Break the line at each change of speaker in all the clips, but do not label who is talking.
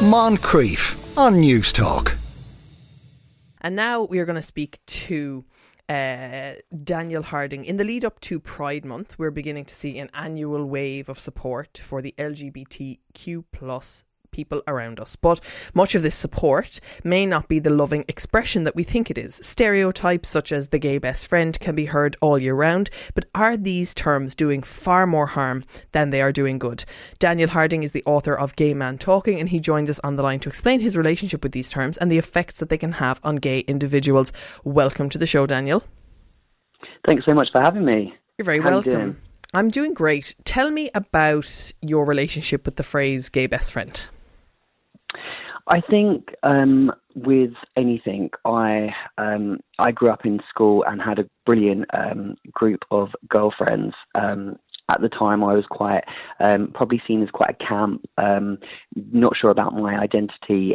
Moncrieff on Newstalk.
And now we are going to speak to uh, Daniel Harding. In the lead up to Pride Month, we're beginning to see an annual wave of support for the LGBTQ plus people around us. But much of this support may not be the loving expression that we think it is. Stereotypes such as the gay best friend can be heard all year round, but are these terms doing far more harm than they are doing good? Daniel Harding is the author of Gay Man Talking, and he joins us on the line to explain his relationship with these terms and the effects that they can have on gay individuals. Welcome to the show, Daniel.
Thanks so much for having me.
You're very
How
welcome.
You doing?
I'm doing great. Tell me about your relationship with the phrase gay best friend.
I think um, with anything, I um, I grew up in school and had a brilliant um, group of girlfriends. Um, at the time, I was quite um, probably seen as quite a camp, um, not sure about my identity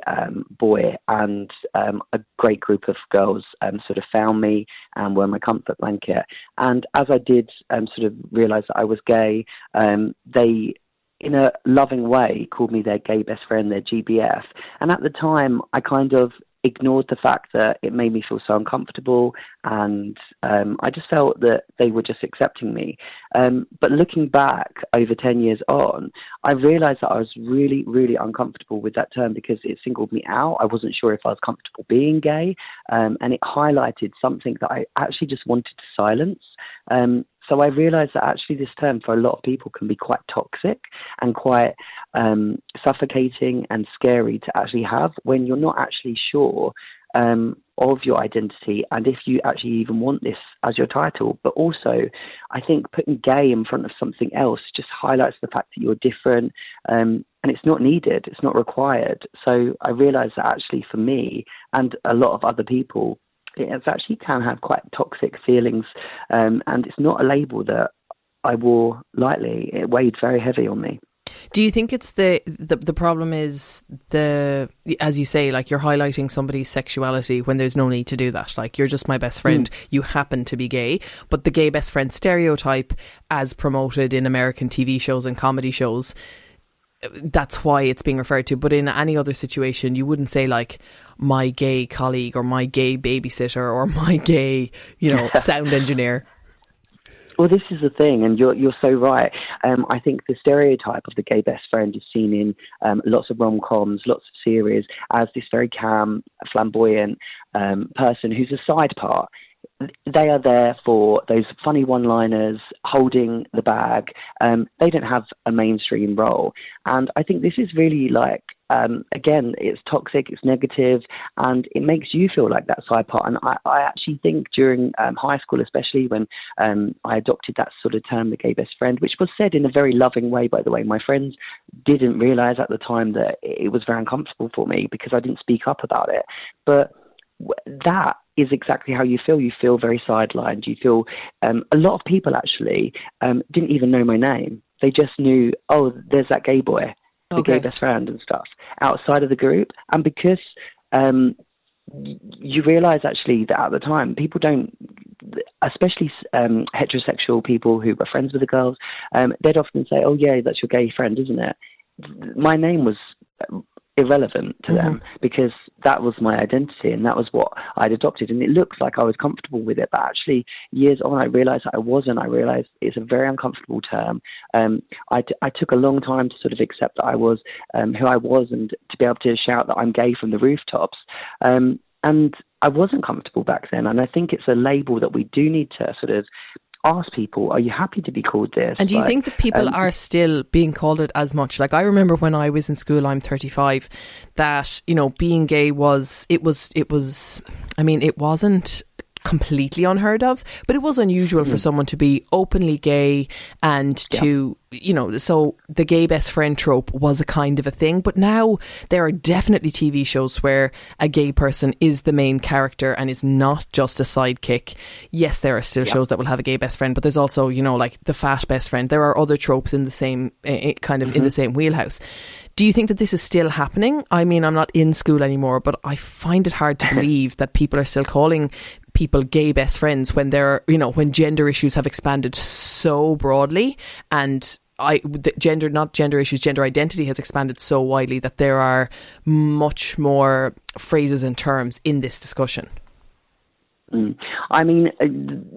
boy, and a great group of girls sort of found me and were my comfort blanket. And as I did sort of realise that I was gay, they in a loving way, called me their gay best friend, their GBF. And at the time, I kind of ignored the fact that it made me feel so uncomfortable, and um, I just felt that they were just accepting me. Um, but looking back over 10 years on, I realized that I was really, really uncomfortable with that term because it singled me out. I wasn't sure if I was comfortable being gay, um, and it highlighted something that I actually just wanted to silence. Um, so I realised that actually this term for a lot of people can be quite toxic and quite um, suffocating and scary to actually have when you're not actually sure um, of your identity and if you actually even want this as your title. But also, I think putting gay in front of something else just highlights the fact that you're different um, and it's not needed, it's not required. So I realised that actually for me and a lot of other people, it actually can have quite toxic feelings, um, and it's not a label that I wore lightly. It weighed very heavy on me.
Do you think it's the, the the problem is the as you say like you're highlighting somebody's sexuality when there's no need to do that like you're just my best friend mm. you happen to be gay but the gay best friend stereotype as promoted in American TV shows and comedy shows that's why it's being referred to but in any other situation you wouldn't say like my gay colleague or my gay babysitter or my gay, you know, sound engineer.
Well, this is the thing, and you're you're so right. Um, I think the stereotype of the gay best friend is seen in um, lots of rom coms, lots of series, as this very calm, flamboyant um, person who's a side part they are there for those funny one-liners, holding the bag. Um, they don't have a mainstream role, and I think this is really like um, again, it's toxic, it's negative, and it makes you feel like that side part. And I, I actually think during um, high school, especially when um, I adopted that sort of term, the gay best friend, which was said in a very loving way, by the way. My friends didn't realize at the time that it was very uncomfortable for me because I didn't speak up about it. But that is exactly how you feel. You feel very sidelined. You feel um, a lot of people actually um, didn't even know my name. They just knew, oh, there's that gay boy, the okay. gay best friend and stuff outside of the group. And because um, you realize actually that at the time people don't, especially um, heterosexual people who were friends with the girls, um, they'd often say, "Oh yeah, that's your gay friend, isn't it?" My name was irrelevant to mm-hmm. them because that was my identity and that was what I'd adopted. And it looks like I was comfortable with it, but actually, years on, I realized that I wasn't. I realized it's a very uncomfortable term. Um, I, t- I took a long time to sort of accept that I was um, who I was and to be able to shout that I'm gay from the rooftops. Um, and I wasn't comfortable back then. And I think it's a label that we do need to sort of ask people, are you happy to be called this?
And do you like, think that people um, are still being called it as much? Like I remember when I was in school, I'm 35, that, you know, being gay was, it was, it was, I mean, it wasn't completely unheard of, but it was unusual mm. for someone to be openly gay and to, yeah. you know, so the gay best friend trope was a kind of a thing. But now there are definitely TV shows where a gay person is the main character and is not just a sidekick. Yes, there are still yeah. shows that will have a gay best friend, but there's also, you know, like the fat best friend. There are other tropes in the same, uh, kind of mm-hmm. in the same wheelhouse. Do you think that this is still happening? I mean, I'm not in school anymore, but I find it hard to believe that people are still calling people gay best friends when they're, you know, when gender issues have expanded so broadly and I gender not gender issues gender identity has expanded so widely that there are much more phrases and terms in this discussion.
Mm. I mean, uh,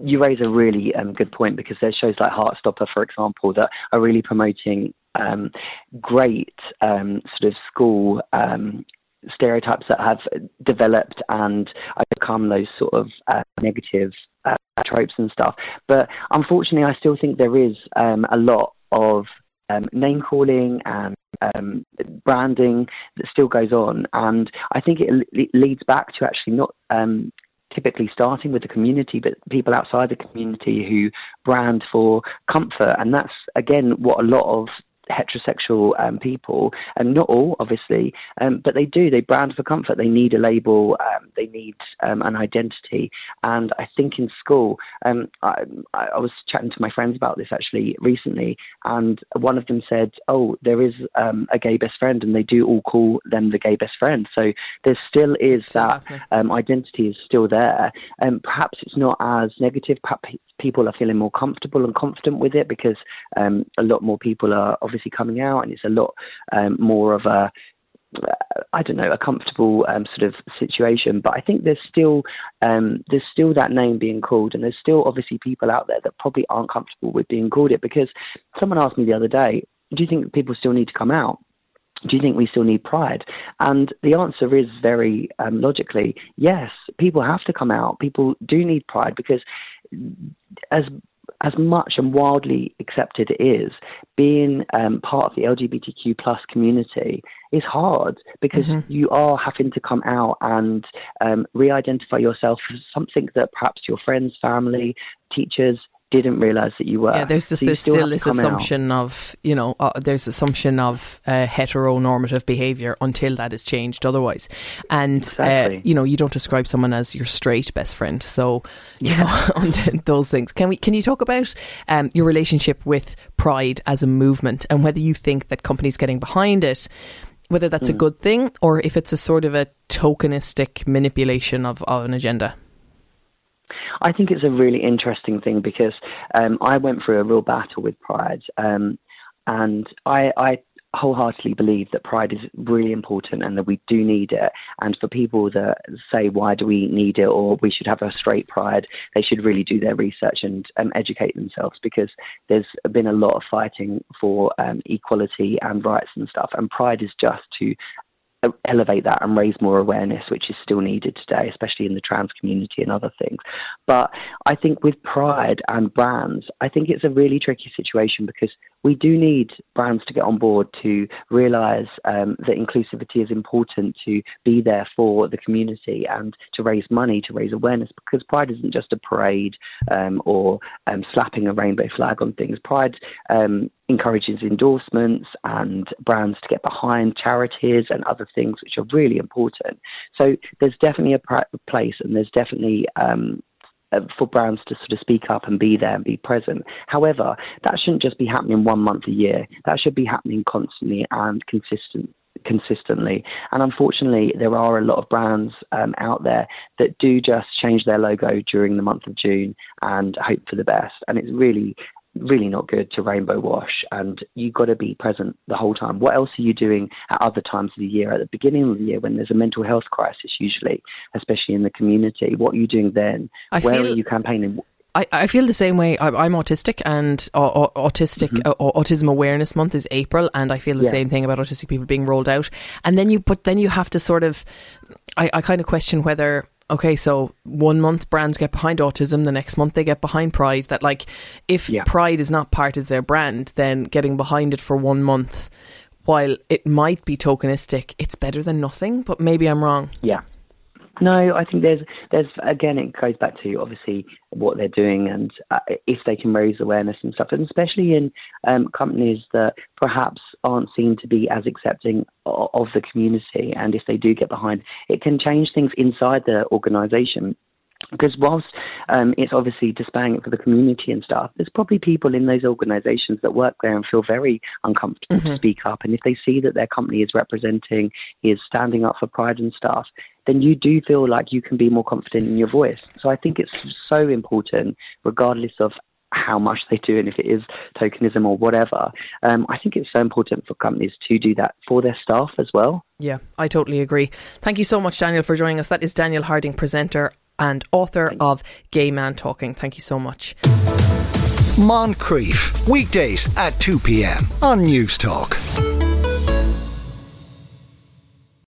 you raise a really um, good point because there's shows like Heartstopper, for example, that are really promoting um, great um, sort of school um, stereotypes that have developed and become those sort of uh, negative uh, tropes and stuff. But unfortunately, I still think there is um, a lot of um, name calling and um, branding that still goes on, and I think it, it leads back to actually not um, typically starting with the community, but people outside the community who brand for comfort, and that's again what a lot of heterosexual um, people, and not all, obviously, um, but they do. They brand for comfort. They need a label. Um, they need um, an identity. And I think in school, um, I, I, was chatting to my friends about this actually recently, and one of them said, "Oh, there is um, a gay best friend, and they do all call them the gay best friend." So there still is that identity is still there. And perhaps it's not as negative. Perhaps people are feeling more comfortable and confident with it because a lot more people are obviously obviously coming out, and it's a lot um, more of a I don't know, a comfortable um, sort of situation. But I think there's still um, there's still that name being called, and there's still obviously people out there that probably aren't comfortable with being called it. Because someone asked me the other day, "Do you think people still need to come out?" Do you think we still need pride? And the answer is very um, logically yes. People have to come out. People do need pride because as as much and wildly accepted it is, being um, part of the LGBTQ plus community is hard because mm-hmm. you are having to come out and um, re-identify yourself as something that perhaps your friends, family, teachers, didn't realize that you were.
Yeah, there's just so this, still this assumption out. of you know uh, there's assumption of uh, heteronormative behavior until that is changed otherwise, and uh, exactly. uh, you know you don't describe someone as your straight best friend. So you yeah. know those things. Can we? Can you talk about um, your relationship with Pride as a movement and whether you think that companies getting behind it whether that's mm. a good thing or if it's a sort of a tokenistic manipulation of, of an agenda?
I think it's a really interesting thing because um, I went through a real battle with pride, um, and I, I wholeheartedly believe that pride is really important and that we do need it. And for people that say, why do we need it or we should have a straight pride, they should really do their research and um, educate themselves because there's been a lot of fighting for um, equality and rights and stuff. And pride is just to elevate that and raise more awareness, which is still needed today, especially in the trans community and other things. But I think with pride and brands, I think it's a really tricky situation because we do need brands to get on board to realize um, that inclusivity is important to be there for the community and to raise money, to raise awareness, because Pride isn't just a parade um, or um, slapping a rainbow flag on things. Pride um, encourages endorsements and brands to get behind charities and other things which are really important. So there's definitely a place and there's definitely um, uh, for brands to sort of speak up and be there and be present. However, that shouldn't just be happening one month a year. That should be happening constantly and consistent consistently. And unfortunately, there are a lot of brands um, out there that do just change their logo during the month of June and hope for the best. And it's really really not good to rainbow wash and you've got to be present the whole time. What else are you doing at other times of the year? At the beginning of the year when there's a mental health crisis usually, especially in the community, what are you doing then? I Where feel, are you campaigning?
I, I feel the same way. I, am autistic, and uh, autistic mm-hmm. uh, autism awareness month is April, and I feel the yeah. same thing about autistic people being rolled out. And then you, but then you have to sort of, I, I kind of question whether okay, so one month brands get behind autism, the next month they get behind pride. That like, if yeah. pride is not part of their brand, then getting behind it for one month, while it might be tokenistic, it's better than nothing. But maybe I'm wrong.
Yeah. No, I think there's there's again it goes back to obviously what they're doing and uh, if they can raise awareness and stuff, and especially in um, companies that perhaps aren't seen to be as accepting of, of the community, and if they do get behind, it can change things inside the organisation because whilst um, it's obviously displaying it for the community and stuff, there's probably people in those organisations that work there and feel very uncomfortable mm-hmm. to speak up. And if they see that their company is representing, is standing up for pride and stuff, then you do feel like you can be more confident in your voice. So I think it's so important, regardless of how much they do and if it is tokenism or whatever. Um, I think it's so important for companies to do that for their staff as well.
Yeah, I totally agree. Thank you so much, Daniel, for joining us. That is Daniel Harding, presenter and author of Gay Man Talking. Thank you so much.
Moncrieff, weekdays at 2 p.m. on Newstalk.